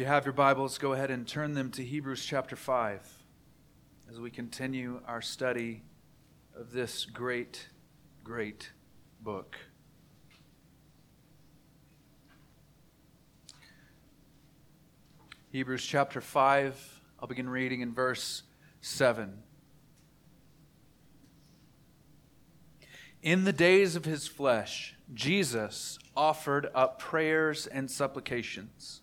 you have your Bibles, go ahead and turn them to Hebrews chapter 5 as we continue our study of this great, great book. Hebrews chapter 5, I'll begin reading in verse 7. In the days of his flesh, Jesus offered up prayers and supplications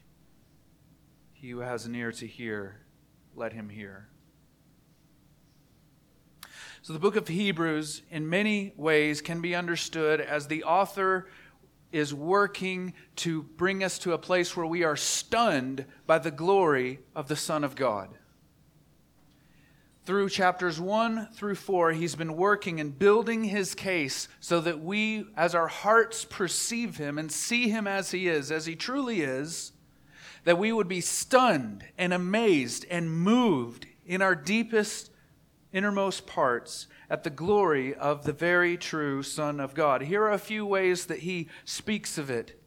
He who has an ear to hear, let him hear. So, the book of Hebrews, in many ways, can be understood as the author is working to bring us to a place where we are stunned by the glory of the Son of God. Through chapters 1 through 4, he's been working and building his case so that we, as our hearts perceive him and see him as he is, as he truly is, that we would be stunned and amazed and moved in our deepest, innermost parts at the glory of the very true Son of God. Here are a few ways that he speaks of it.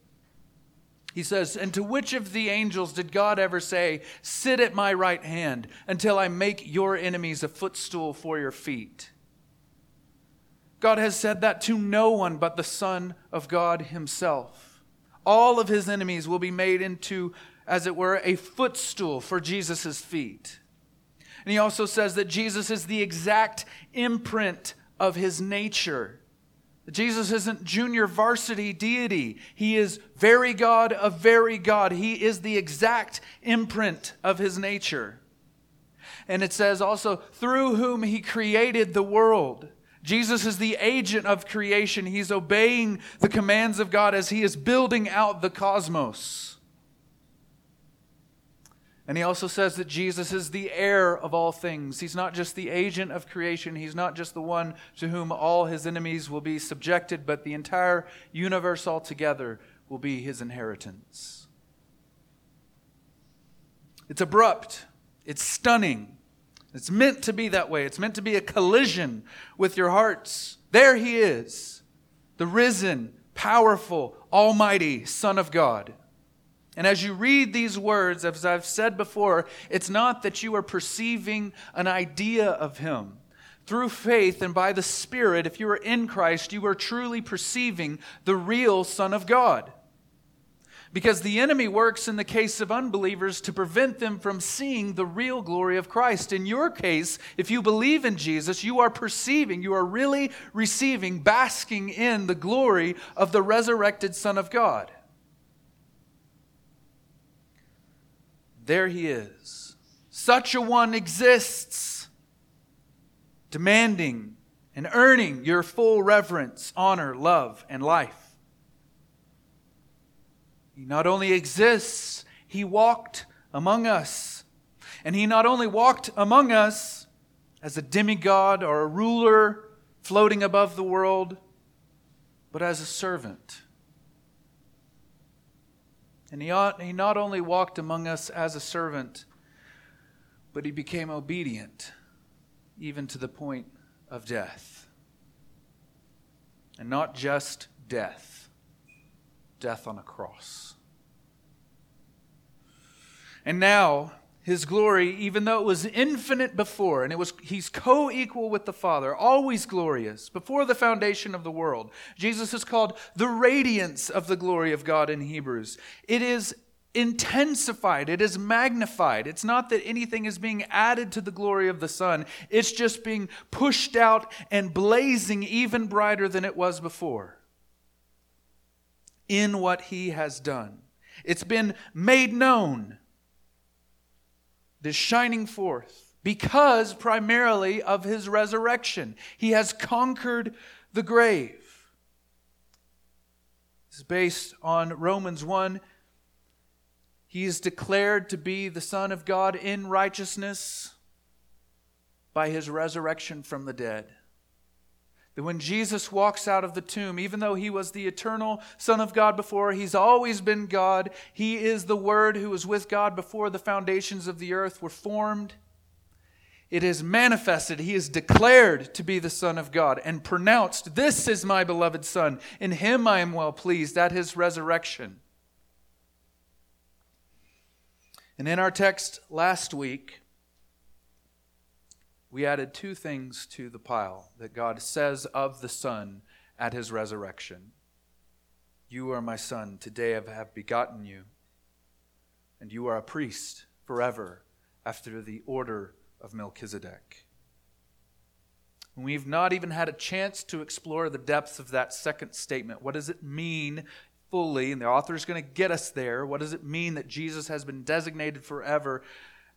He says, And to which of the angels did God ever say, Sit at my right hand until I make your enemies a footstool for your feet? God has said that to no one but the Son of God Himself. All of His enemies will be made into, as it were, a footstool for Jesus' feet. And He also says that Jesus is the exact imprint of His nature. Jesus isn't junior varsity deity. He is very God of very God. He is the exact imprint of his nature. And it says also, through whom he created the world. Jesus is the agent of creation. He's obeying the commands of God as he is building out the cosmos. And he also says that Jesus is the heir of all things. He's not just the agent of creation, he's not just the one to whom all his enemies will be subjected, but the entire universe altogether will be his inheritance. It's abrupt, it's stunning. It's meant to be that way. It's meant to be a collision with your hearts. There he is, the risen, powerful, almighty Son of God. And as you read these words, as I've said before, it's not that you are perceiving an idea of Him. Through faith and by the Spirit, if you are in Christ, you are truly perceiving the real Son of God. Because the enemy works in the case of unbelievers to prevent them from seeing the real glory of Christ. In your case, if you believe in Jesus, you are perceiving, you are really receiving, basking in the glory of the resurrected Son of God. There he is. Such a one exists, demanding and earning your full reverence, honor, love, and life. He not only exists, he walked among us. And he not only walked among us as a demigod or a ruler floating above the world, but as a servant and he, ought, he not only walked among us as a servant, but he became obedient, even to the point of death. And not just death, death on a cross. And now, his glory, even though it was infinite before, and it was he's co-equal with the Father, always glorious, before the foundation of the world. Jesus is called the radiance of the glory of God in Hebrews. It is intensified, it is magnified. It's not that anything is being added to the glory of the Son, it's just being pushed out and blazing even brighter than it was before in what he has done. It's been made known this shining forth because primarily of his resurrection. He has conquered the grave. This is based on Romans 1. He is declared to be the Son of God in righteousness by his resurrection from the dead. That when Jesus walks out of the tomb, even though he was the eternal Son of God before, he's always been God. He is the Word who was with God before the foundations of the earth were formed. It is manifested, he is declared to be the Son of God and pronounced, This is my beloved Son. In him I am well pleased at his resurrection. And in our text last week, we added two things to the pile that God says of the Son at his resurrection You are my Son, today I have begotten you, and you are a priest forever after the order of Melchizedek. We've not even had a chance to explore the depths of that second statement. What does it mean fully? And the author is going to get us there. What does it mean that Jesus has been designated forever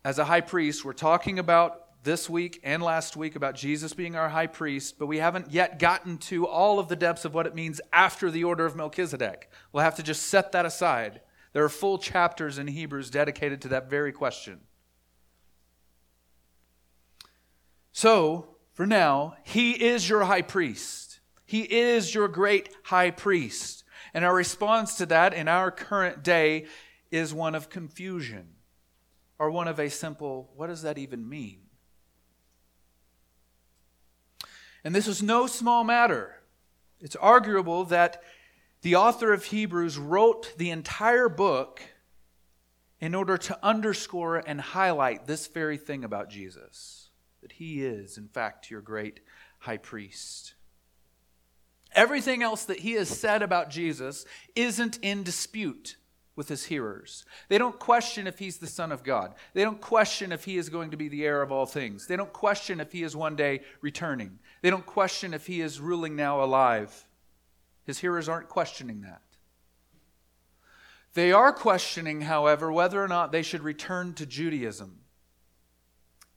as a high priest? We're talking about this week and last week about Jesus being our high priest, but we haven't yet gotten to all of the depths of what it means after the order of Melchizedek. We'll have to just set that aside. There are full chapters in Hebrews dedicated to that very question. So, for now, he is your high priest. He is your great high priest. And our response to that in our current day is one of confusion or one of a simple, what does that even mean? And this is no small matter. It's arguable that the author of Hebrews wrote the entire book in order to underscore and highlight this very thing about Jesus that he is, in fact, your great high priest. Everything else that he has said about Jesus isn't in dispute with his hearers. They don't question if he's the Son of God. They don't question if he is going to be the heir of all things. They don't question if he is one day returning. They don't question if he is ruling now alive. His hearers aren't questioning that. They are questioning, however, whether or not they should return to Judaism.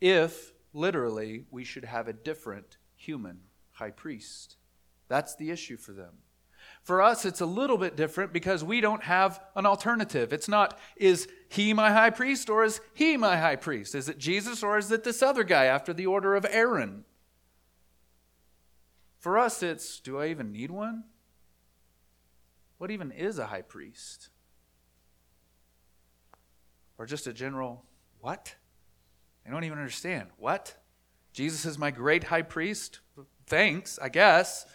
If, literally, we should have a different human high priest. That's the issue for them. For us, it's a little bit different because we don't have an alternative. It's not, is he my high priest or is he my high priest? Is it Jesus or is it this other guy after the order of Aaron? For us, it's, do I even need one? What even is a high priest? Or just a general, what? I don't even understand. What? Jesus is my great high priest? Thanks, I guess.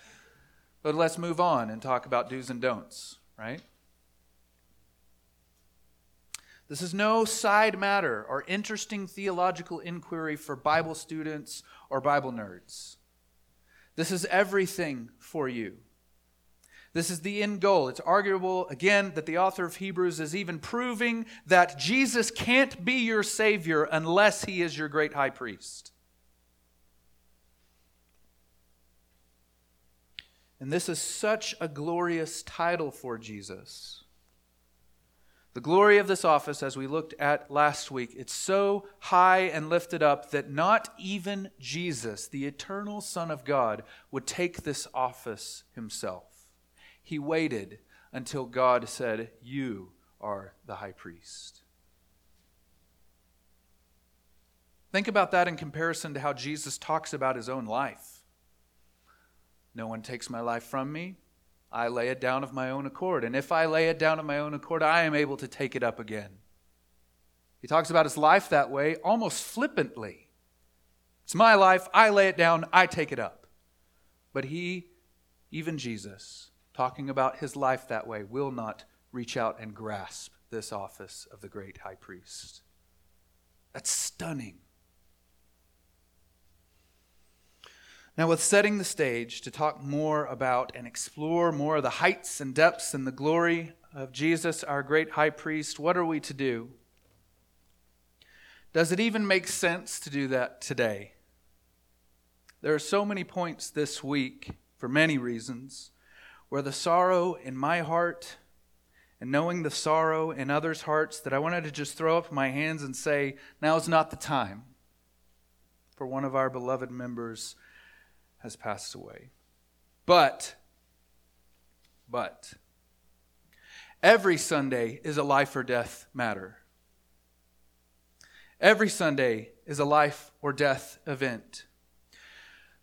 But let's move on and talk about do's and don'ts, right? This is no side matter or interesting theological inquiry for Bible students or Bible nerds. This is everything for you. This is the end goal. It's arguable, again, that the author of Hebrews is even proving that Jesus can't be your Savior unless he is your great high priest. And this is such a glorious title for Jesus. The glory of this office, as we looked at last week, it's so high and lifted up that not even Jesus, the eternal Son of God, would take this office himself. He waited until God said, You are the high priest. Think about that in comparison to how Jesus talks about his own life. No one takes my life from me. I lay it down of my own accord. And if I lay it down of my own accord, I am able to take it up again. He talks about his life that way almost flippantly. It's my life. I lay it down. I take it up. But he, even Jesus, talking about his life that way, will not reach out and grasp this office of the great high priest. That's stunning. Now, with setting the stage to talk more about and explore more of the heights and depths and the glory of Jesus, our great high priest, what are we to do? Does it even make sense to do that today? There are so many points this week, for many reasons, where the sorrow in my heart and knowing the sorrow in others' hearts that I wanted to just throw up my hands and say, now is not the time for one of our beloved members has passed away. But, but, every Sunday is a life or death matter. Every Sunday is a life or death event.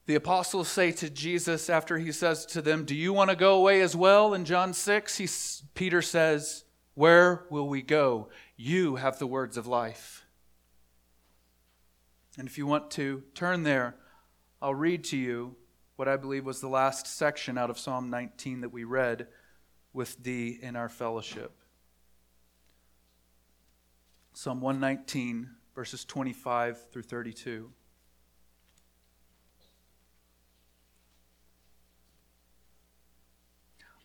The apostles say to Jesus after he says to them, Do you want to go away as well? In John 6, he, Peter says, Where will we go? You have the words of life. And if you want to turn there, I'll read to you what I believe was the last section out of Psalm 19 that we read with Dee in our fellowship. Psalm 119, verses 25 through 32.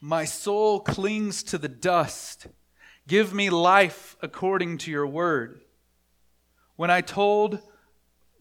My soul clings to the dust. Give me life according to your word. When I told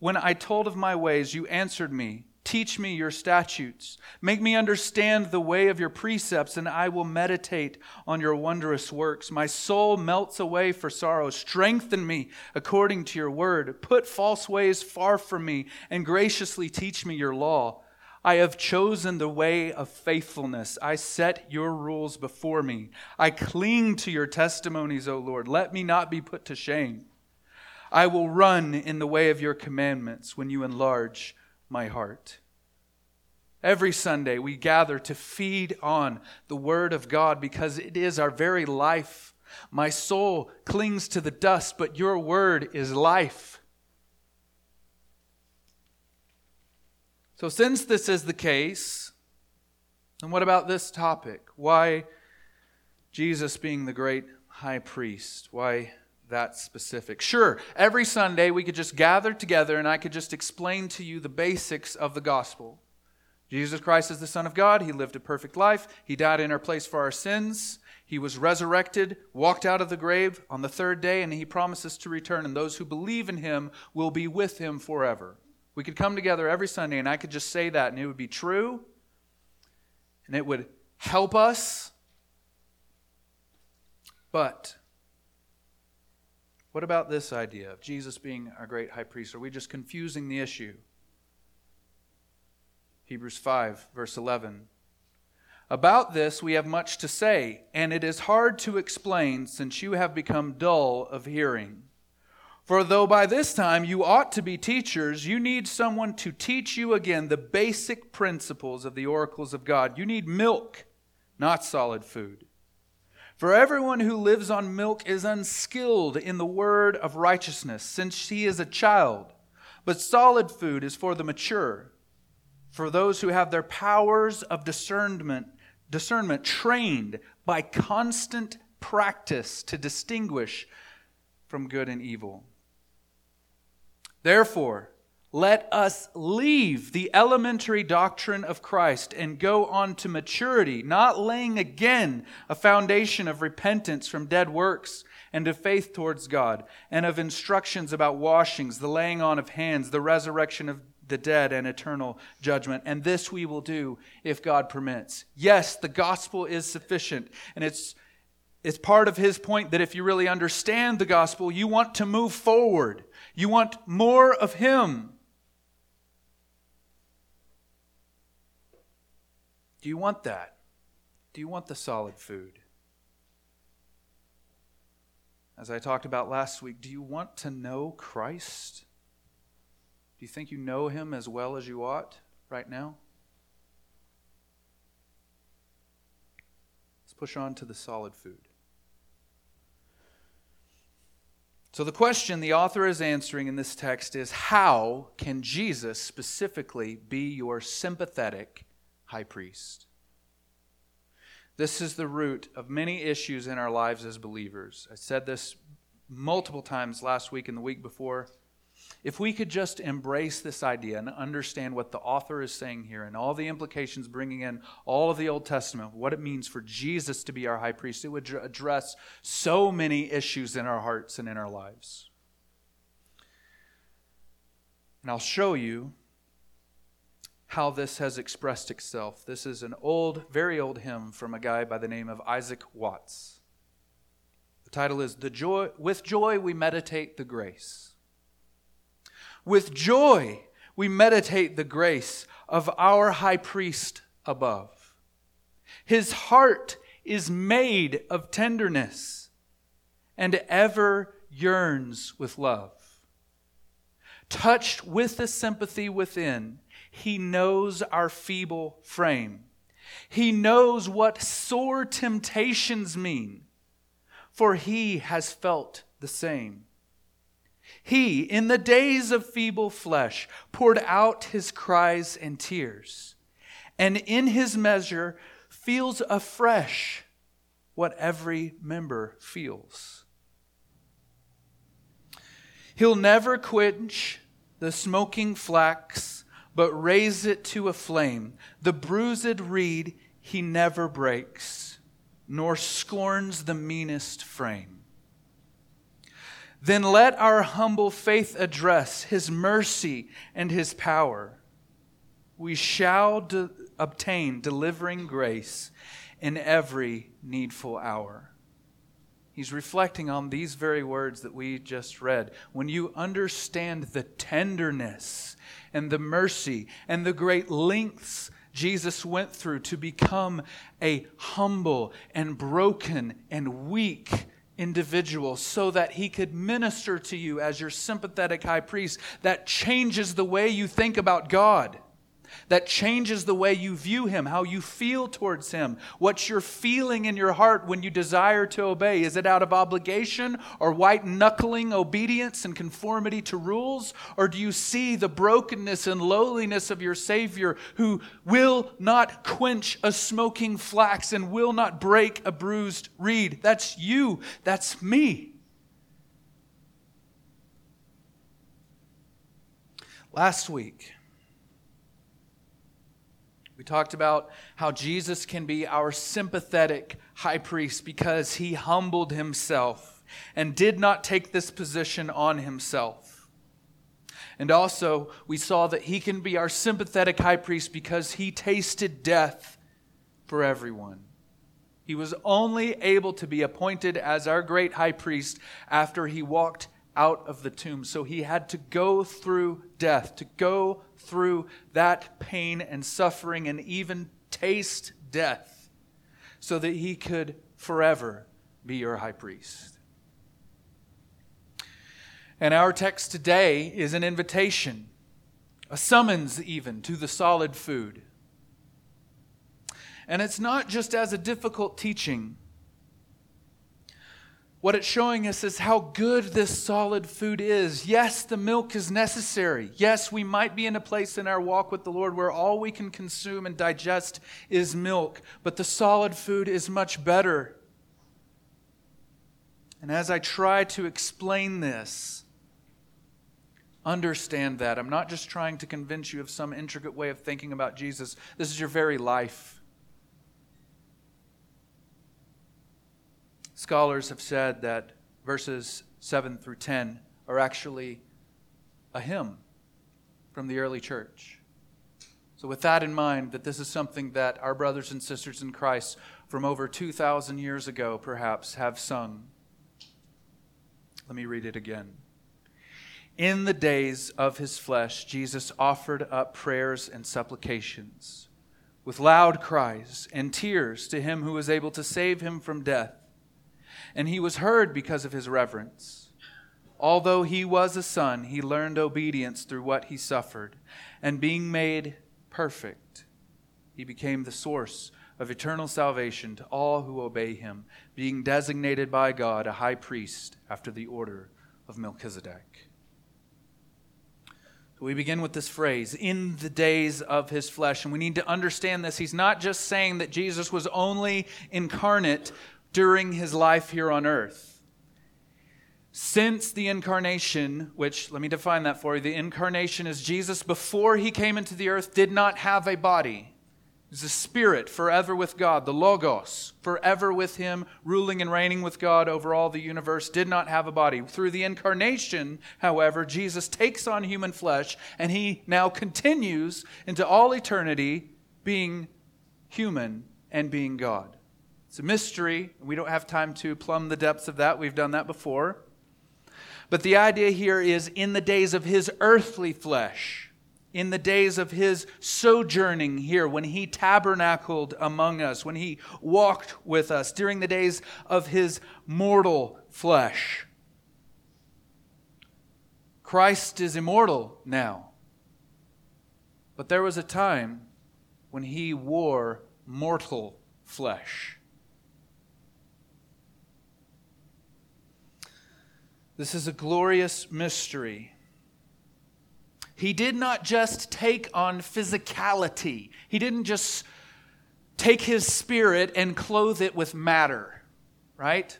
when I told of my ways, you answered me. Teach me your statutes. Make me understand the way of your precepts, and I will meditate on your wondrous works. My soul melts away for sorrow. Strengthen me according to your word. Put false ways far from me, and graciously teach me your law. I have chosen the way of faithfulness. I set your rules before me. I cling to your testimonies, O Lord. Let me not be put to shame. I will run in the way of your commandments when you enlarge my heart. Every Sunday, we gather to feed on the Word of God because it is our very life. My soul clings to the dust, but your Word is life. So, since this is the case, and what about this topic? Why Jesus being the great high priest? Why that specific. Sure, every Sunday we could just gather together and I could just explain to you the basics of the gospel. Jesus Christ is the Son of God. He lived a perfect life. He died in our place for our sins. He was resurrected, walked out of the grave on the third day, and he promises to return. And those who believe in him will be with him forever. We could come together every Sunday and I could just say that, and it would be true, and it would help us. But what about this idea of Jesus being our great high priest? Are we just confusing the issue? Hebrews 5, verse 11. About this we have much to say, and it is hard to explain since you have become dull of hearing. For though by this time you ought to be teachers, you need someone to teach you again the basic principles of the oracles of God. You need milk, not solid food. For everyone who lives on milk is unskilled in the word of righteousness, since he is a child. But solid food is for the mature, for those who have their powers of discernment, discernment trained by constant practice to distinguish from good and evil. Therefore, let us leave the elementary doctrine of Christ and go on to maturity, not laying again a foundation of repentance from dead works and of faith towards God, and of instructions about washings, the laying on of hands, the resurrection of the dead, and eternal judgment. And this we will do if God permits. Yes, the gospel is sufficient, and it's it's part of his point that if you really understand the gospel, you want to move forward. You want more of him. Do you want that? Do you want the solid food? As I talked about last week, do you want to know Christ? Do you think you know him as well as you ought right now? Let's push on to the solid food. So, the question the author is answering in this text is how can Jesus specifically be your sympathetic high priest. This is the root of many issues in our lives as believers. I said this multiple times last week and the week before. If we could just embrace this idea and understand what the author is saying here and all the implications, bringing in all of the Old Testament, what it means for Jesus to be our high priest, it would address so many issues in our hearts and in our lives. And I'll show you how this has expressed itself. This is an old, very old hymn from a guy by the name of Isaac Watts. The title is the joy, With Joy We Meditate the Grace. With joy we meditate the grace of our high priest above. His heart is made of tenderness and ever yearns with love. Touched with the sympathy within, he knows our feeble frame. He knows what sore temptations mean, for he has felt the same. He, in the days of feeble flesh, poured out his cries and tears, and in his measure feels afresh what every member feels. He'll never quench the smoking flax, but raise it to a flame. The bruised reed he never breaks, nor scorns the meanest frame. Then let our humble faith address his mercy and his power. We shall de- obtain delivering grace in every needful hour. He's reflecting on these very words that we just read. When you understand the tenderness and the mercy and the great lengths Jesus went through to become a humble and broken and weak individual so that he could minister to you as your sympathetic high priest, that changes the way you think about God that changes the way you view Him, how you feel towards Him, what you're feeling in your heart when you desire to obey. Is it out of obligation or white knuckling obedience and conformity to rules? Or do you see the brokenness and lowliness of your Savior who will not quench a smoking flax and will not break a bruised reed? That's you, that's me. Last week, we talked about how Jesus can be our sympathetic high priest because he humbled himself and did not take this position on himself. And also, we saw that he can be our sympathetic high priest because he tasted death for everyone. He was only able to be appointed as our great high priest after he walked out of the tomb. So he had to go through death, to go through that pain and suffering and even taste death so that he could forever be your high priest. And our text today is an invitation, a summons even to the solid food. And it's not just as a difficult teaching what it's showing us is how good this solid food is. Yes, the milk is necessary. Yes, we might be in a place in our walk with the Lord where all we can consume and digest is milk, but the solid food is much better. And as I try to explain this, understand that. I'm not just trying to convince you of some intricate way of thinking about Jesus, this is your very life. Scholars have said that verses 7 through 10 are actually a hymn from the early church. So, with that in mind, that this is something that our brothers and sisters in Christ from over 2,000 years ago perhaps have sung. Let me read it again. In the days of his flesh, Jesus offered up prayers and supplications with loud cries and tears to him who was able to save him from death and he was heard because of his reverence. Although he was a son, he learned obedience through what he suffered, and being made perfect, he became the source of eternal salvation to all who obey him, being designated by God a high priest after the order of Melchizedek. We begin with this phrase, in the days of his flesh. And we need to understand this. He's not just saying that Jesus was only incarnate during his life here on earth. Since the incarnation, which let me define that for you the incarnation is Jesus before he came into the earth did not have a body. He was a spirit forever with God, the Logos, forever with him, ruling and reigning with God over all the universe, did not have a body. Through the incarnation, however, Jesus takes on human flesh and he now continues into all eternity being human and being God. It's a mystery. We don't have time to plumb the depths of that. We've done that before. But the idea here is in the days of his earthly flesh, in the days of his sojourning here, when he tabernacled among us, when he walked with us, during the days of his mortal flesh. Christ is immortal now. But there was a time when he wore mortal flesh. This is a glorious mystery. He did not just take on physicality, he didn't just take his spirit and clothe it with matter, right?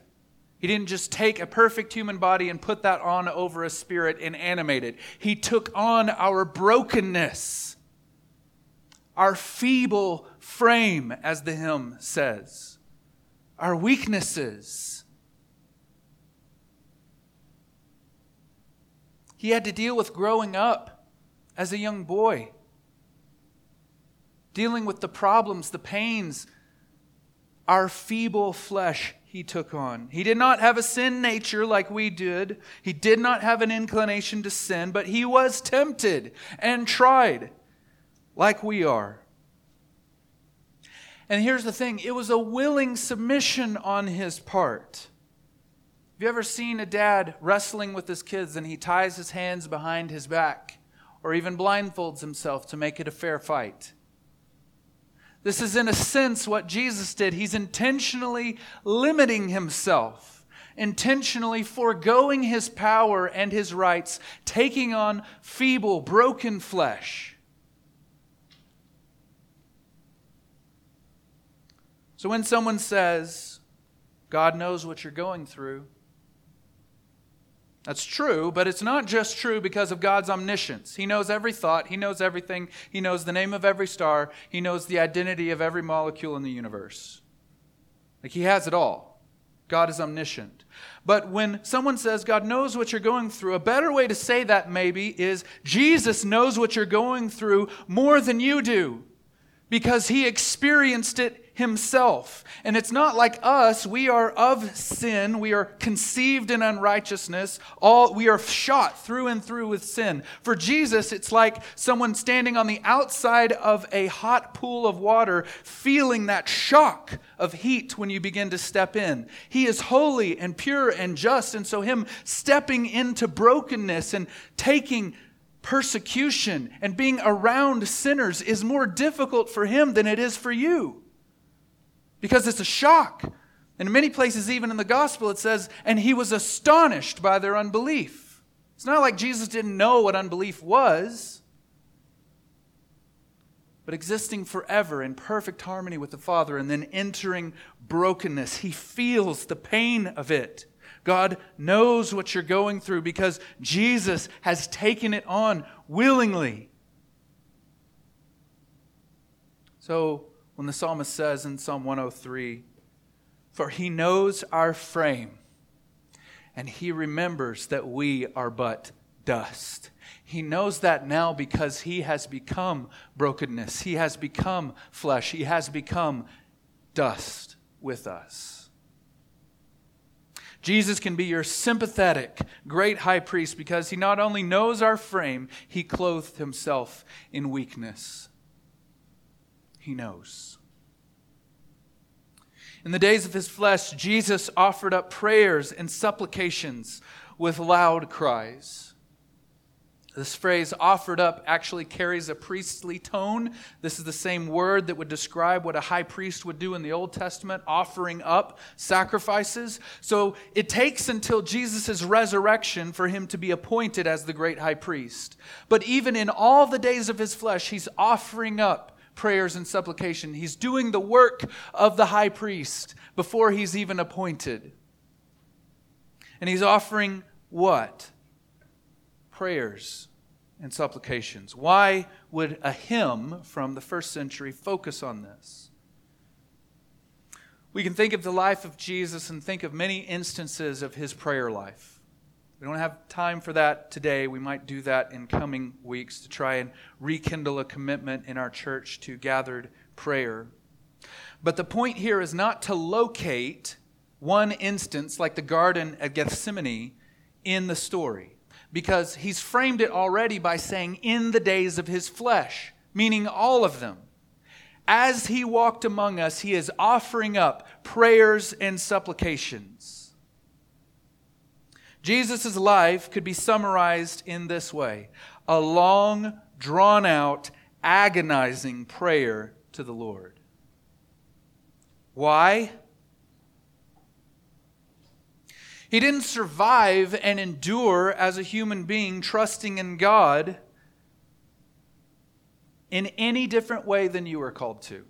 He didn't just take a perfect human body and put that on over a spirit and animate it. He took on our brokenness, our feeble frame, as the hymn says, our weaknesses. He had to deal with growing up as a young boy, dealing with the problems, the pains, our feeble flesh he took on. He did not have a sin nature like we did. He did not have an inclination to sin, but he was tempted and tried like we are. And here's the thing it was a willing submission on his part. Have you ever seen a dad wrestling with his kids and he ties his hands behind his back or even blindfolds himself to make it a fair fight? This is, in a sense, what Jesus did. He's intentionally limiting himself, intentionally foregoing his power and his rights, taking on feeble, broken flesh. So when someone says, God knows what you're going through, that's true, but it's not just true because of God's omniscience. He knows every thought, He knows everything, He knows the name of every star, He knows the identity of every molecule in the universe. Like He has it all. God is omniscient. But when someone says God knows what you're going through, a better way to say that maybe is Jesus knows what you're going through more than you do because He experienced it himself. And it's not like us, we are of sin, we are conceived in unrighteousness, all we are shot through and through with sin. For Jesus, it's like someone standing on the outside of a hot pool of water, feeling that shock of heat when you begin to step in. He is holy and pure and just, and so him stepping into brokenness and taking persecution and being around sinners is more difficult for him than it is for you because it's a shock. And in many places, even in the gospel, it says, and he was astonished by their unbelief. It's not like Jesus didn't know what unbelief was, but existing forever in perfect harmony with the Father and then entering brokenness. He feels the pain of it. God knows what you're going through because Jesus has taken it on willingly. So, when the psalmist says in Psalm 103 For he knows our frame, and he remembers that we are but dust. He knows that now because he has become brokenness, he has become flesh, he has become dust with us. Jesus can be your sympathetic, great high priest because he not only knows our frame, he clothed himself in weakness. He knows. In the days of his flesh, Jesus offered up prayers and supplications with loud cries. This phrase, offered up, actually carries a priestly tone. This is the same word that would describe what a high priest would do in the Old Testament, offering up sacrifices. So it takes until Jesus' resurrection for him to be appointed as the great high priest. But even in all the days of his flesh, he's offering up prayers and supplication. He's doing the work of the high priest before he's even appointed. And he's offering what? Prayers and supplications. Why would a hymn from the first century focus on this? We can think of the life of Jesus and think of many instances of his prayer life. We don't have time for that today. We might do that in coming weeks to try and rekindle a commitment in our church to gathered prayer. But the point here is not to locate one instance like the Garden of Gethsemane in the story, because he's framed it already by saying, in the days of his flesh, meaning all of them. As he walked among us, he is offering up prayers and supplications. Jesus' life could be summarized in this way a long, drawn out, agonizing prayer to the Lord. Why? He didn't survive and endure as a human being trusting in God in any different way than you are called to.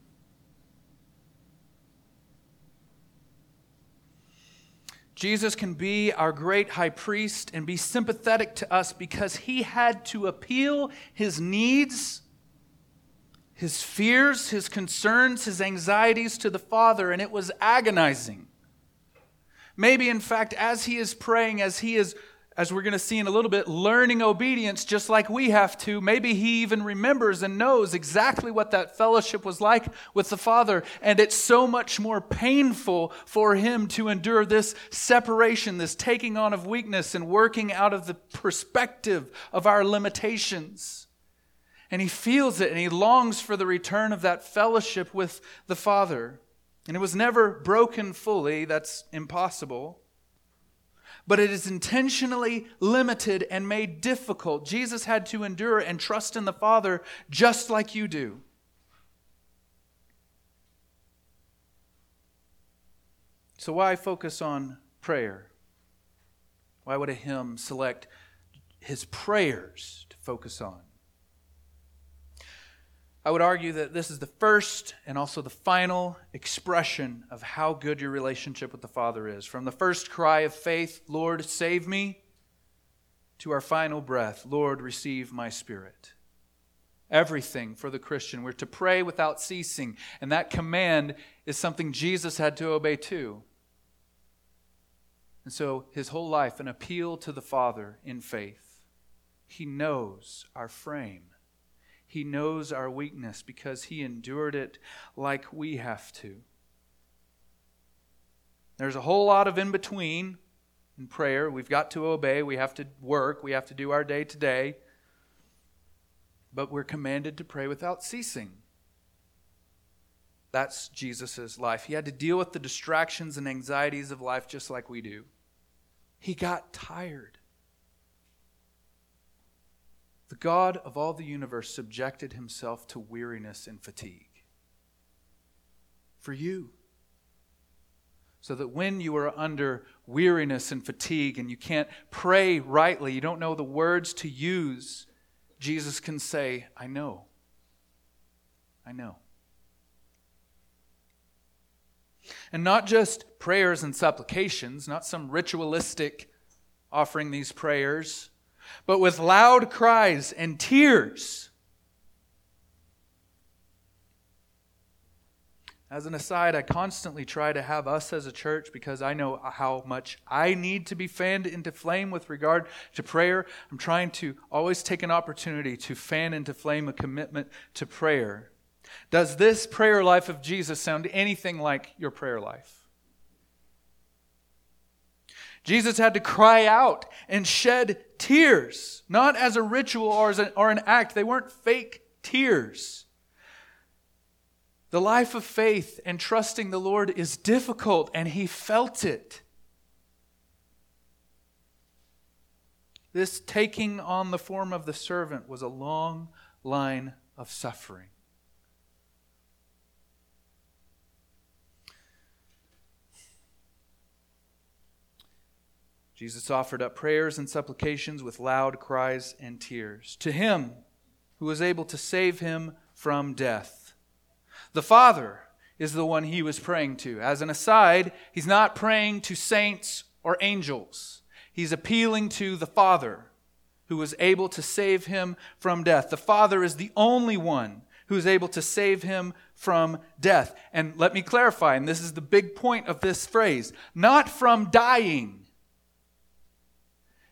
Jesus can be our great high priest and be sympathetic to us because he had to appeal his needs, his fears, his concerns, his anxieties to the Father, and it was agonizing. Maybe, in fact, as he is praying, as he is as we're going to see in a little bit, learning obedience just like we have to. Maybe he even remembers and knows exactly what that fellowship was like with the Father. And it's so much more painful for him to endure this separation, this taking on of weakness and working out of the perspective of our limitations. And he feels it and he longs for the return of that fellowship with the Father. And it was never broken fully, that's impossible but it is intentionally limited and made difficult. Jesus had to endure and trust in the Father just like you do. So, why focus on prayer? Why would a hymn select his prayers to focus on? I would argue that this is the first and also the final expression of how good your relationship with the Father is. From the first cry of faith, Lord, save me, to our final breath, Lord, receive my spirit. Everything for the Christian. We're to pray without ceasing, and that command is something Jesus had to obey too. And so his whole life, an appeal to the Father in faith. He knows our frame. He knows our weakness because He endured it like we have to. There's a whole lot of in between in prayer. We've got to obey, we have to work, we have to do our day to day. But we're commanded to pray without ceasing. That's Jesus' life. He had to deal with the distractions and anxieties of life just like we do. He got tired. The God of all the universe subjected himself to weariness and fatigue for you. So that when you are under weariness and fatigue and you can't pray rightly, you don't know the words to use, Jesus can say, I know. I know. And not just prayers and supplications, not some ritualistic offering these prayers but with loud cries and tears. As an aside, I constantly try to have us as a church because I know how much I need to be fanned into flame with regard to prayer. I'm trying to always take an opportunity to fan into flame a commitment to prayer. Does this prayer life of Jesus sound anything like your prayer life? Jesus had to cry out and shed tears, not as a ritual or, as an, or an act. They weren't fake tears. The life of faith and trusting the Lord is difficult, and he felt it. This taking on the form of the servant was a long line of suffering. Jesus offered up prayers and supplications with loud cries and tears to him who was able to save him from death. The Father is the one he was praying to. As an aside, he's not praying to saints or angels, he's appealing to the Father who was able to save him from death. The Father is the only one who is able to save him from death. And let me clarify, and this is the big point of this phrase not from dying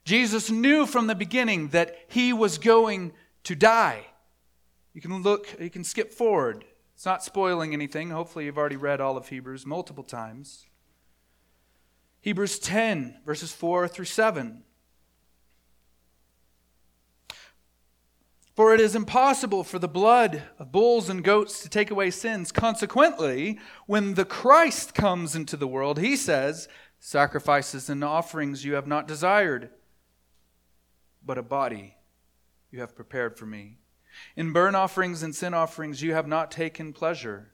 Jesus knew from the beginning that he was going to die. You can look, you can skip forward. It's not spoiling anything. Hopefully, you've already read all of Hebrews multiple times. Hebrews 10, verses 4 through 7. For it is impossible for the blood of bulls and goats to take away sins. Consequently, when the Christ comes into the world, he says, Sacrifices and offerings you have not desired, but a body you have prepared for me. In burnt offerings and sin offerings you have not taken pleasure.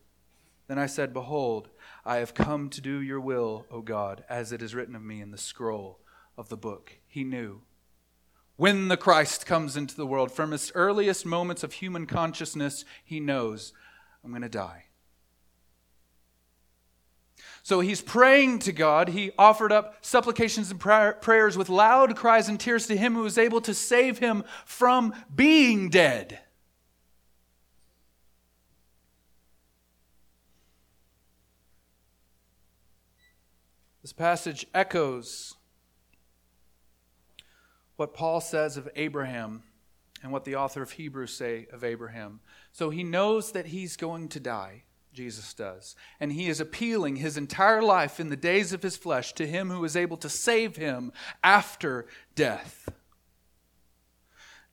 Then I said, Behold, I have come to do your will, O God, as it is written of me in the scroll of the book. He knew. When the Christ comes into the world, from his earliest moments of human consciousness, he knows, I'm going to die. So he's praying to God. He offered up supplications and prayers with loud cries and tears to him who was able to save him from being dead. This passage echoes what Paul says of Abraham and what the author of Hebrews say of Abraham. So he knows that he's going to die, Jesus does, and he is appealing his entire life in the days of his flesh to him who is able to save him after death.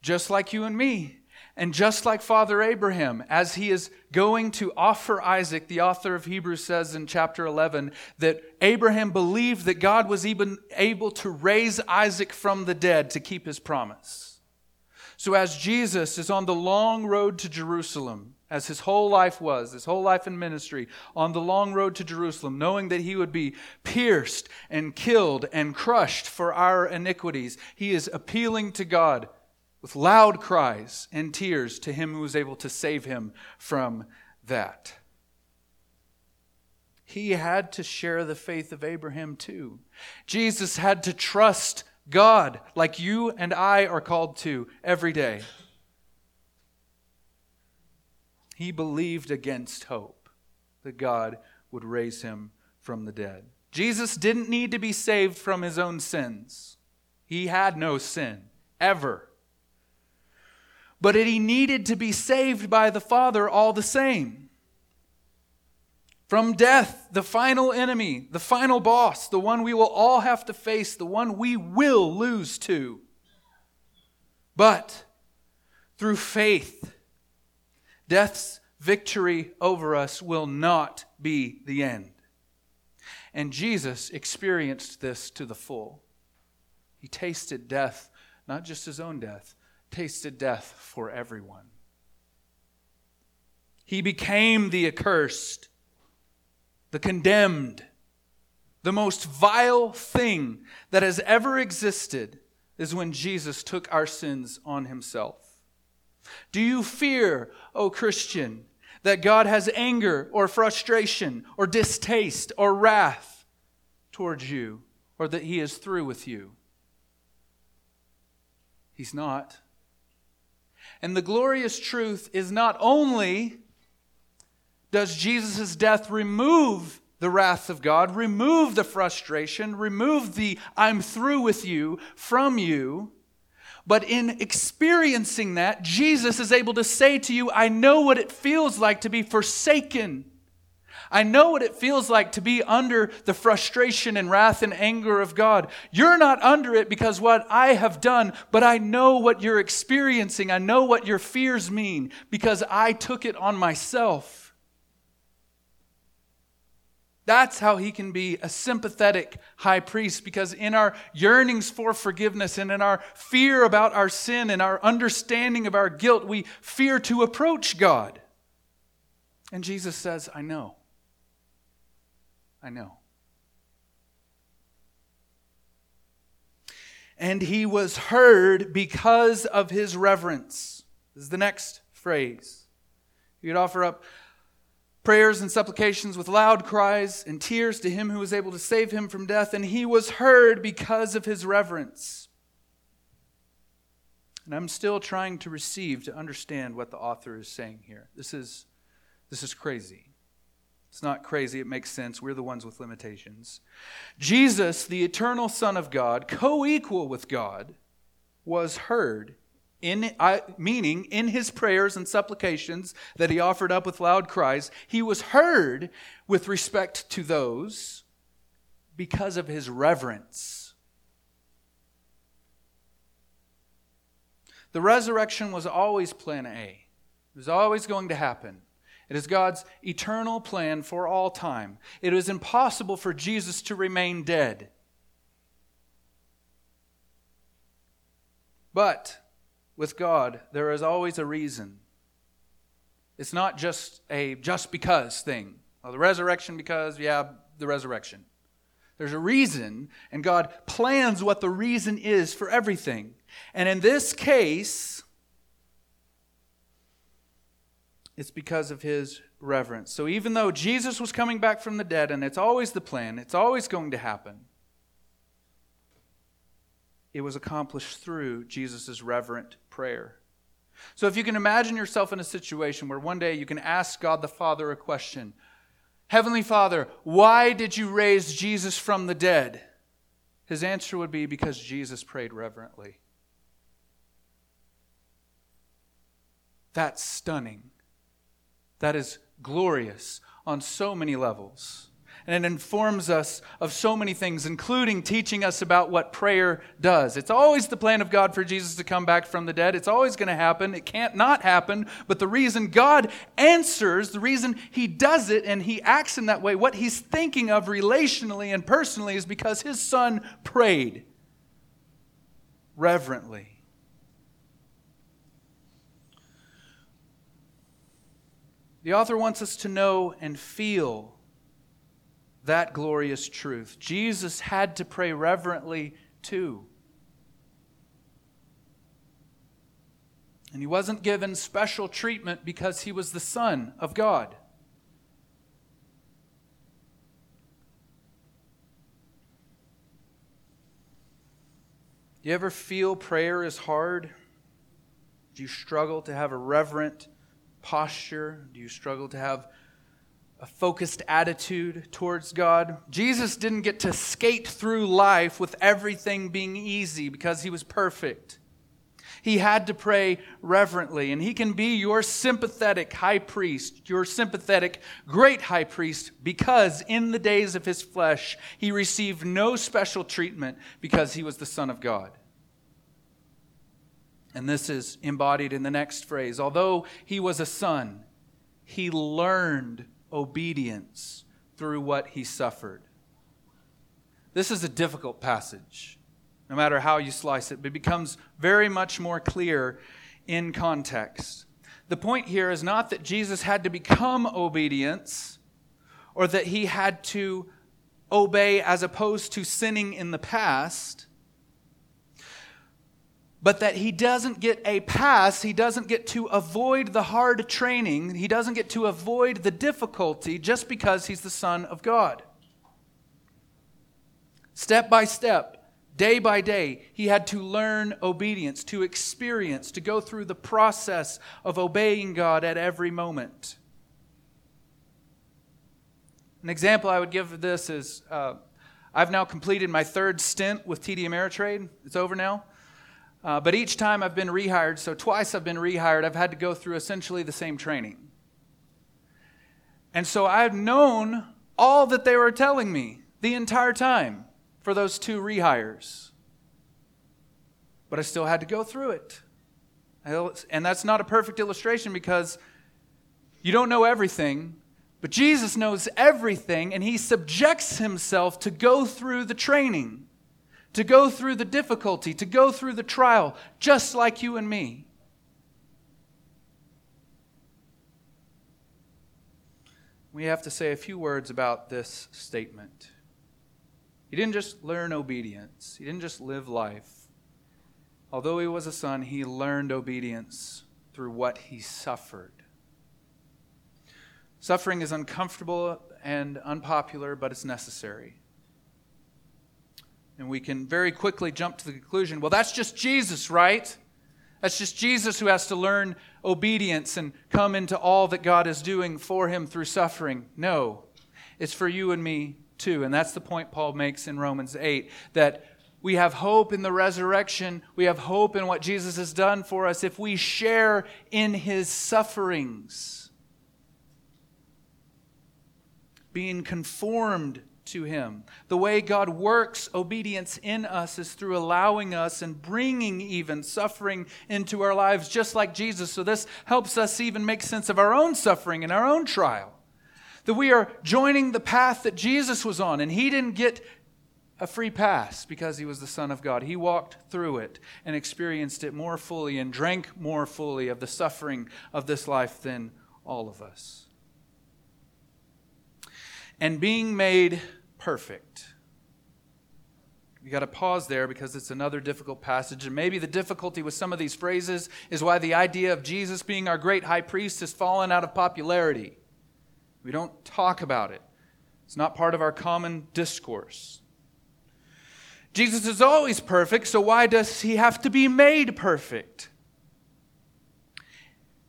Just like you and me, and just like Father Abraham, as he is going to offer Isaac, the author of Hebrews says in chapter 11 that Abraham believed that God was even able to raise Isaac from the dead to keep his promise. So, as Jesus is on the long road to Jerusalem, as his whole life was, his whole life in ministry, on the long road to Jerusalem, knowing that he would be pierced and killed and crushed for our iniquities, he is appealing to God with loud cries and tears to him who was able to save him from that. He had to share the faith of Abraham too. Jesus had to trust God like you and I are called to every day. He believed against hope that God would raise him from the dead. Jesus didn't need to be saved from his own sins. He had no sin, ever but he needed to be saved by the Father all the same. From death, the final enemy, the final boss, the one we will all have to face, the one we will lose to. But through faith, death's victory over us will not be the end. And Jesus experienced this to the full. He tasted death, not just his own death, tasted death for everyone. He became the accursed, the condemned, the most vile thing that has ever existed is when Jesus took our sins on himself. Do you fear, O Christian, that God has anger or frustration or distaste or wrath towards you or that he is through with you? He's not. And the glorious truth is not only does Jesus' death remove the wrath of God, remove the frustration, remove the I'm through with you from you, but in experiencing that, Jesus is able to say to you, I know what it feels like to be forsaken I know what it feels like to be under the frustration and wrath and anger of God. You're not under it because what I have done, but I know what you're experiencing. I know what your fears mean because I took it on myself. That's how he can be a sympathetic high priest because in our yearnings for forgiveness and in our fear about our sin and our understanding of our guilt, we fear to approach God. And Jesus says, I know. I know. And he was heard because of his reverence. This is the next phrase. Would offer up prayers and supplications with loud cries and tears to him who was able to save him from death, and he was heard because of his reverence. And I'm still trying to receive, to understand what the author is saying here. This is, this is crazy. It's not crazy, it makes sense. We're the ones with limitations. Jesus, the eternal Son of God, co equal with God, was heard, in, meaning in his prayers and supplications that he offered up with loud cries, he was heard with respect to those because of his reverence. The resurrection was always plan A. It was always going to happen. It is God's eternal plan for all time. It is impossible for Jesus to remain dead. But with God, there is always a reason. It's not just a just because thing. The resurrection because, yeah, the resurrection. There's a reason, and God plans what the reason is for everything. And in this case, it's because of his reverence. So even though Jesus was coming back from the dead, and it's always the plan, it's always going to happen, it was accomplished through Jesus' reverent prayer. So if you can imagine yourself in a situation where one day you can ask God the Father a question Heavenly Father, why did you raise Jesus from the dead? His answer would be because Jesus prayed reverently. That's stunning. That is glorious on so many levels. And it informs us of so many things, including teaching us about what prayer does. It's always the plan of God for Jesus to come back from the dead. It's always going to happen. It can't not happen. But the reason God answers, the reason He does it and He acts in that way, what He's thinking of relationally and personally, is because His Son prayed reverently. The author wants us to know and feel that glorious truth. Jesus had to pray reverently too. And he wasn't given special treatment because he was the Son of God. Do you ever feel prayer is hard? Do you struggle to have a reverent posture? Do you struggle to have a focused attitude towards God? Jesus didn't get to skate through life with everything being easy because he was perfect. He had to pray reverently, and he can be your sympathetic high priest, your sympathetic great high priest, because in the days of his flesh, he received no special treatment because he was the Son of God. And this is embodied in the next phrase. Although he was a son, he learned obedience through what he suffered. This is a difficult passage, no matter how you slice it, but it becomes very much more clear in context. The point here is not that Jesus had to become obedience or that he had to obey as opposed to sinning in the past but that he doesn't get a pass, he doesn't get to avoid the hard training, he doesn't get to avoid the difficulty just because he's the Son of God. Step by step, day by day, he had to learn obedience, to experience, to go through the process of obeying God at every moment. An example I would give of this is uh, I've now completed my third stint with TD Ameritrade. It's over now. Uh, but each time I've been rehired, so twice I've been rehired, I've had to go through essentially the same training. And so I've known all that they were telling me the entire time for those two rehires. But I still had to go through it. And that's not a perfect illustration because you don't know everything, but Jesus knows everything, and he subjects himself to go through the training to go through the difficulty, to go through the trial, just like you and me. We have to say a few words about this statement. He didn't just learn obedience, he didn't just live life. Although he was a son, he learned obedience through what he suffered. Suffering is uncomfortable and unpopular, but it's necessary. And we can very quickly jump to the conclusion well, that's just Jesus, right? That's just Jesus who has to learn obedience and come into all that God is doing for him through suffering. No, it's for you and me too. And that's the point Paul makes in Romans 8 that we have hope in the resurrection. We have hope in what Jesus has done for us if we share in his sufferings. Being conformed to Him. The way God works obedience in us is through allowing us and bringing even suffering into our lives, just like Jesus. So, this helps us even make sense of our own suffering and our own trial. That we are joining the path that Jesus was on, and He didn't get a free pass because He was the Son of God. He walked through it and experienced it more fully and drank more fully of the suffering of this life than all of us and being made perfect. You got to pause there because it's another difficult passage. And maybe the difficulty with some of these phrases is why the idea of Jesus being our great high priest has fallen out of popularity. We don't talk about it, it's not part of our common discourse. Jesus is always perfect, so why does he have to be made perfect?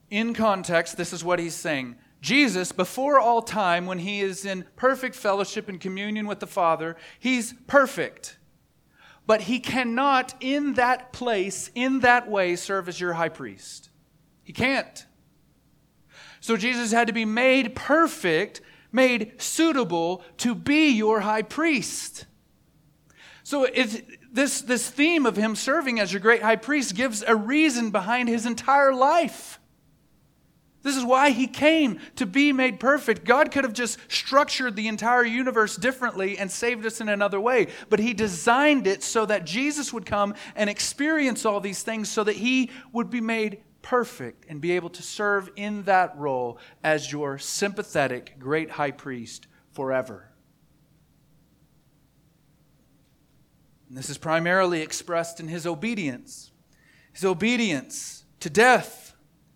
In context, this is what he's saying Jesus, before all time, when he is in perfect fellowship and communion with the Father, he's perfect. But he cannot, in that place, in that way, serve as your high priest. He can't. So Jesus had to be made perfect, made suitable to be your high priest. So it's, this, this theme of him serving as your great high priest gives a reason behind his entire life. This is why he came to be made perfect. God could have just structured the entire universe differently and saved us in another way, but he designed it so that Jesus would come and experience all these things so that he would be made perfect and be able to serve in that role as your sympathetic great high priest forever. And this is primarily expressed in his obedience. His obedience to death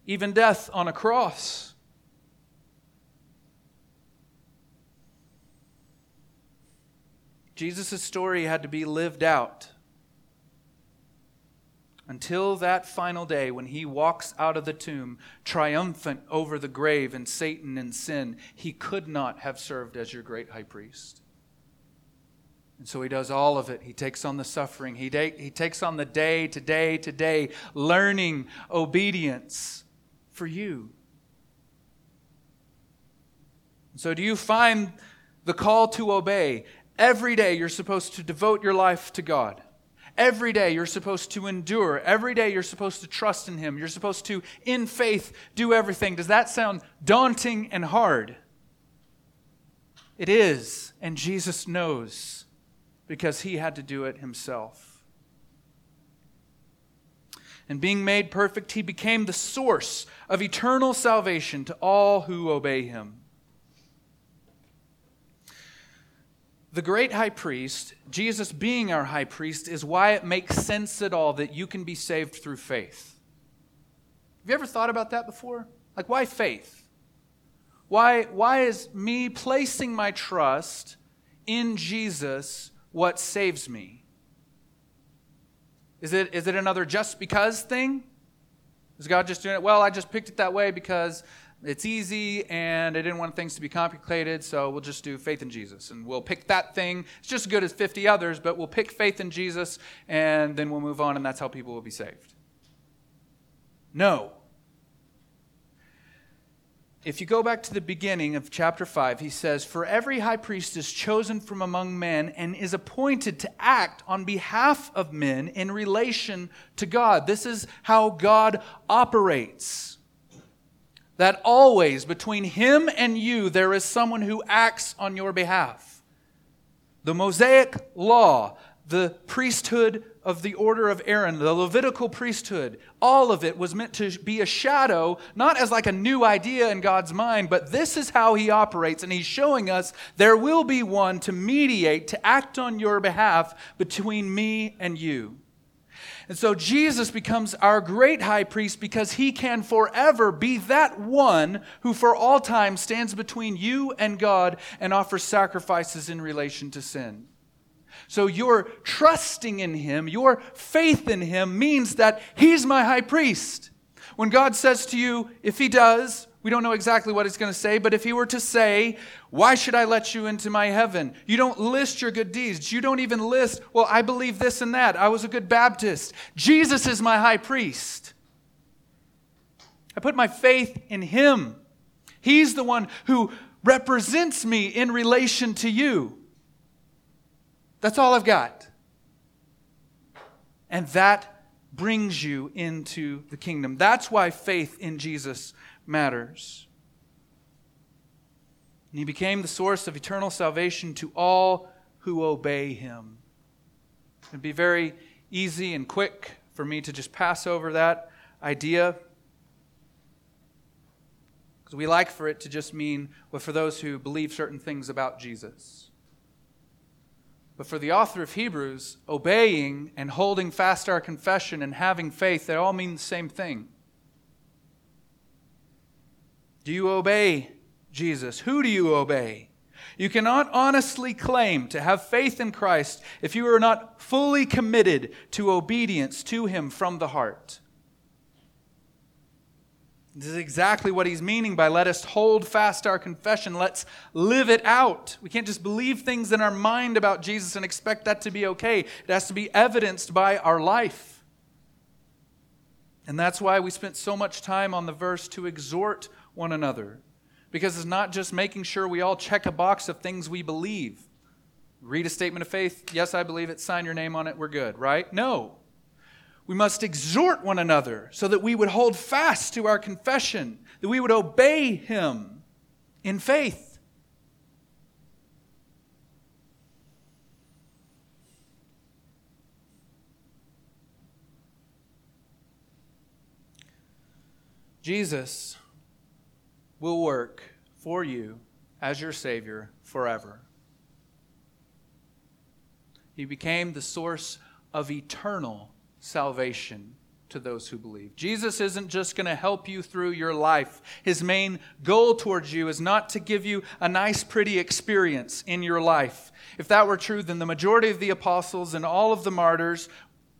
even death on a cross. Jesus' story had to be lived out until that final day when he walks out of the tomb triumphant over the grave and Satan and sin. He could not have served as your great high priest. And so he does all of it. He takes on the suffering. He, da- he takes on the day to day to day, learning obedience for you. So, do you find the call to obey? Every day you're supposed to devote your life to God. Every day you're supposed to endure. Every day you're supposed to trust in Him. You're supposed to, in faith, do everything. Does that sound daunting and hard? It is, and Jesus knows because He had to do it Himself and being made perfect, he became the source of eternal salvation to all who obey him. The great high priest, Jesus being our high priest, is why it makes sense at all that you can be saved through faith. Have you ever thought about that before? Like, why faith? Why, why is me placing my trust in Jesus what saves me? Is it, is it another just because thing? Is God just doing it? Well, I just picked it that way because it's easy and I didn't want things to be complicated, so we'll just do faith in Jesus. And we'll pick that thing. It's just as good as 50 others, but we'll pick faith in Jesus and then we'll move on, and that's how people will be saved. No if you go back to the beginning of chapter 5, he says, For every high priest is chosen from among men and is appointed to act on behalf of men in relation to God. This is how God operates. That always between him and you, there is someone who acts on your behalf. The Mosaic law, the priesthood of the order of Aaron, the Levitical priesthood, all of it was meant to be a shadow, not as like a new idea in God's mind, but this is how He operates. And He's showing us there will be one to mediate, to act on your behalf between me and you. And so Jesus becomes our great high priest because he can forever be that one who for all time stands between you and God and offers sacrifices in relation to sin. So your trusting in him, your faith in him means that he's my high priest. When God says to you, if he does, we don't know exactly what he's going to say, but if he were to say, Why should I let you into my heaven? You don't list your good deeds. You don't even list, Well, I believe this and that. I was a good Baptist. Jesus is my high priest. I put my faith in him. He's the one who represents me in relation to you. That's all I've got. And that brings you into the kingdom. That's why faith in Jesus matters. And he became the source of eternal salvation to all who obey him. It'd be very easy and quick for me to just pass over that idea. Because we like for it to just mean well, for those who believe certain things about Jesus. But for the author of Hebrews, obeying and holding fast our confession and having faith, they all mean the same thing. Do you obey Jesus? Who do you obey? You cannot honestly claim to have faith in Christ if you are not fully committed to obedience to Him from the heart. This is exactly what he's meaning by let us hold fast our confession. Let's live it out. We can't just believe things in our mind about Jesus and expect that to be okay. It has to be evidenced by our life. And that's why we spent so much time on the verse to exhort one another. Because it's not just making sure we all check a box of things we believe. Read a statement of faith. Yes, I believe it. Sign your name on it. We're good, right? No. We must exhort one another so that we would hold fast to our confession, that we would obey Him in faith. Jesus will work for you as your Savior forever. He became the source of eternal salvation to those who believe. Jesus isn't just going to help you through your life. His main goal towards you is not to give you a nice, pretty experience in your life. If that were true, then the majority of the apostles and all of the martyrs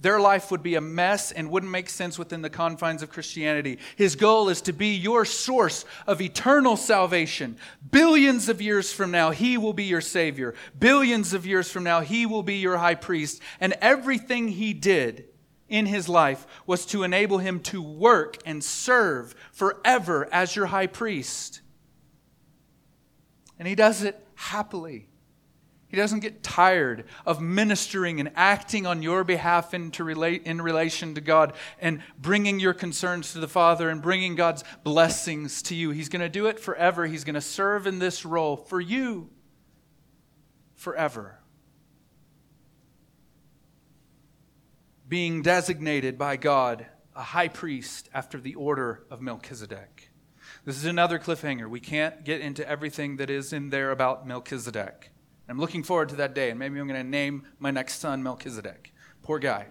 their life would be a mess and wouldn't make sense within the confines of Christianity. His goal is to be your source of eternal salvation. Billions of years from now, He will be your Savior. Billions of years from now, He will be your high priest. And everything He did in his life was to enable him to work and serve forever as your high priest. And he does it happily. He doesn't get tired of ministering and acting on your behalf in, relate, in relation to God and bringing your concerns to the Father and bringing God's blessings to you. He's going to do it forever. He's going to serve in this role for you forever. Being designated by God a high priest after the order of Melchizedek. This is another cliffhanger. We can't get into everything that is in there about Melchizedek. I'm looking forward to that day, and maybe I'm going to name my next son Melchizedek. Poor guy.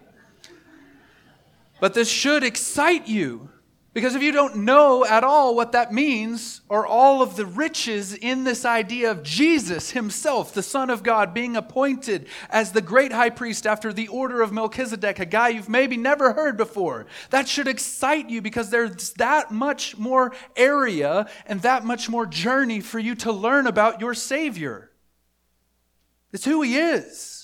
But this should excite you because if you don't know at all what that means, or all of the riches in this idea of Jesus himself, the Son of God, being appointed as the great high priest after the order of Melchizedek, a guy you've maybe never heard before, that should excite you because there's that much more area and that much more journey for you to learn about your Savior. It's who He is.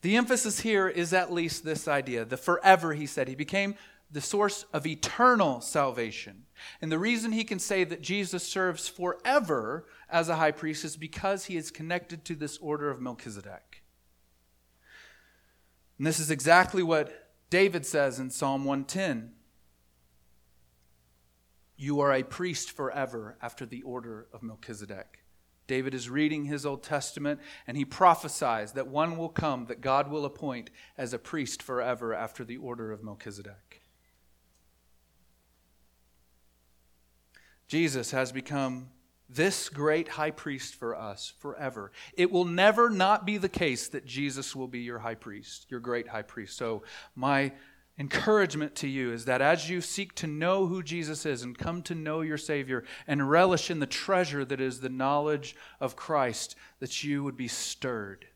The emphasis here is at least this idea the forever, he said. He became the source of eternal salvation. And the reason he can say that Jesus serves forever as a high priest is because he is connected to this order of Melchizedek. And this is exactly what David says in Psalm 110. You are a priest forever after the order of Melchizedek. David is reading his Old Testament and he prophesies that one will come that God will appoint as a priest forever after the order of Melchizedek. Jesus has become this great high priest for us forever. It will never not be the case that Jesus will be your high priest, your great high priest. So, my encouragement to you is that as you seek to know who Jesus is and come to know your Savior and relish in the treasure that is the knowledge of Christ, that you would be stirred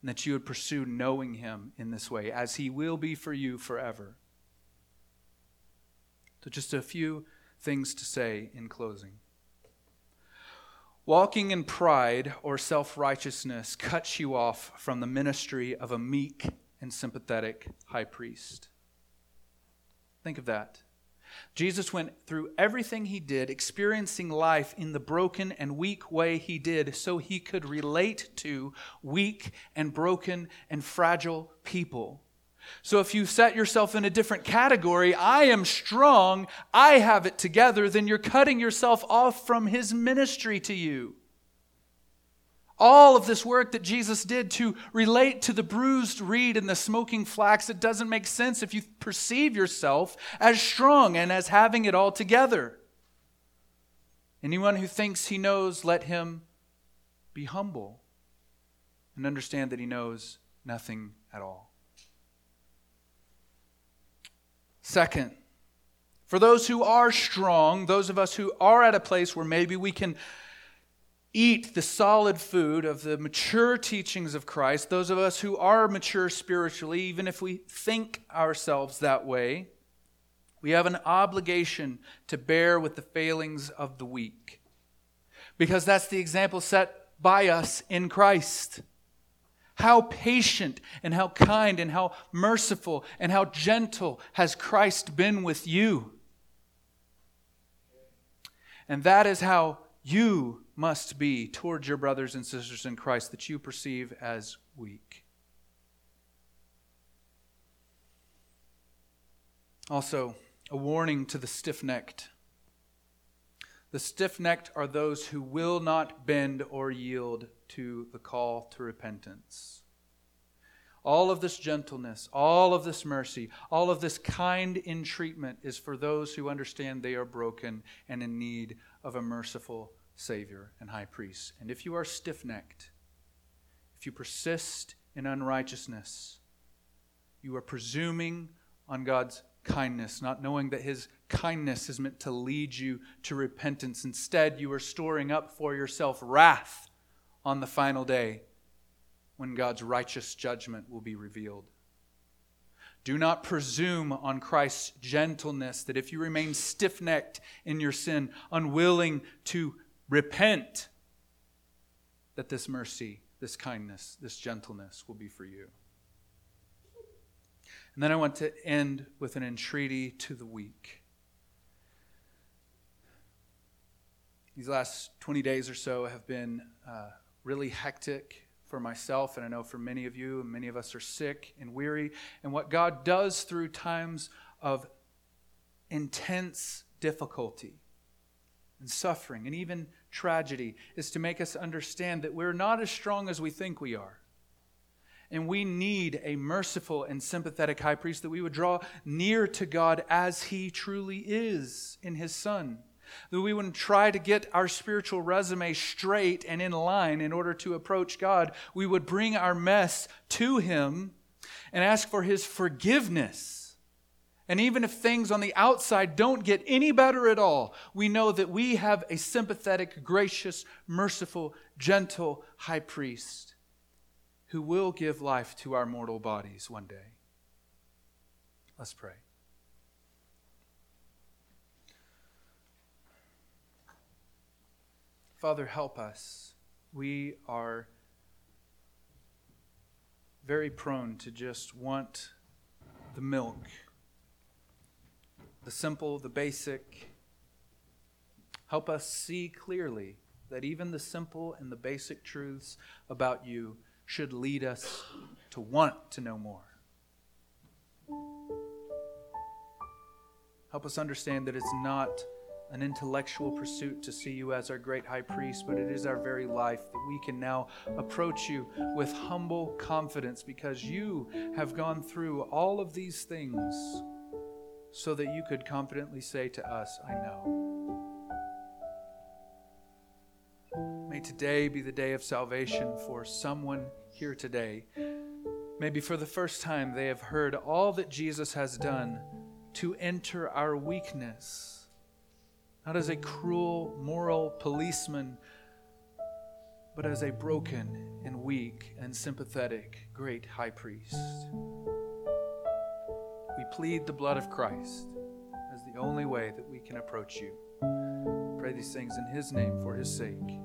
and that you would pursue knowing Him in this way, as He will be for you forever. So, just a few things to say in closing. Walking in pride or self righteousness cuts you off from the ministry of a meek and sympathetic high priest. Think of that. Jesus went through everything he did, experiencing life in the broken and weak way he did, so he could relate to weak and broken and fragile people. So if you set yourself in a different category, I am strong, I have it together, then you're cutting yourself off from his ministry to you. All of this work that Jesus did to relate to the bruised reed and the smoking flax, it doesn't make sense if you perceive yourself as strong and as having it all together. Anyone who thinks he knows, let him be humble and understand that he knows nothing at all. Second, for those who are strong, those of us who are at a place where maybe we can eat the solid food of the mature teachings of Christ, those of us who are mature spiritually, even if we think ourselves that way, we have an obligation to bear with the failings of the weak. Because that's the example set by us in Christ. How patient and how kind and how merciful and how gentle has Christ been with you? And that is how you must be towards your brothers and sisters in Christ that you perceive as weak. Also, a warning to the stiff necked. The stiff necked are those who will not bend or yield to the call to repentance. All of this gentleness, all of this mercy, all of this kind in treatment is for those who understand they are broken and in need of a merciful Savior and High Priest. And if you are stiff necked, if you persist in unrighteousness, you are presuming on God's kindness, not knowing that His kindness is meant to lead you to repentance. Instead, you are storing up for yourself wrath on the final day when God's righteous judgment will be revealed. Do not presume on Christ's gentleness that if you remain stiff necked in your sin, unwilling to repent, that this mercy, this kindness, this gentleness will be for you. And then I want to end with an entreaty to the weak. These last 20 days or so have been uh, really hectic for myself, and I know for many of you, and many of us are sick and weary. And what God does through times of intense difficulty and suffering and even tragedy is to make us understand that we're not as strong as we think we are. And we need a merciful and sympathetic high priest that we would draw near to God as he truly is in his Son. That we wouldn't try to get our spiritual resume straight and in line in order to approach God. We would bring our mess to him and ask for his forgiveness and even if things on the outside don't get any better at all, we know that we have a sympathetic, gracious, merciful, gentle high priest who will give life to our mortal bodies one day. Let's pray. Father, help us. We are very prone to just want the milk the simple, the basic. Help us see clearly that even the simple and the basic truths about you should lead us to want to know more. Help us understand that it's not an intellectual pursuit to see you as our great high priest, but it is our very life that we can now approach you with humble confidence because you have gone through all of these things so that you could confidently say to us, I know. May today be the day of salvation for someone here today. Maybe for the first time they have heard all that Jesus has done to enter our weakness, not as a cruel moral policeman, but as a broken and weak and sympathetic great high priest. We plead the blood of Christ as the only way that we can approach you. Pray these things in His name for His sake.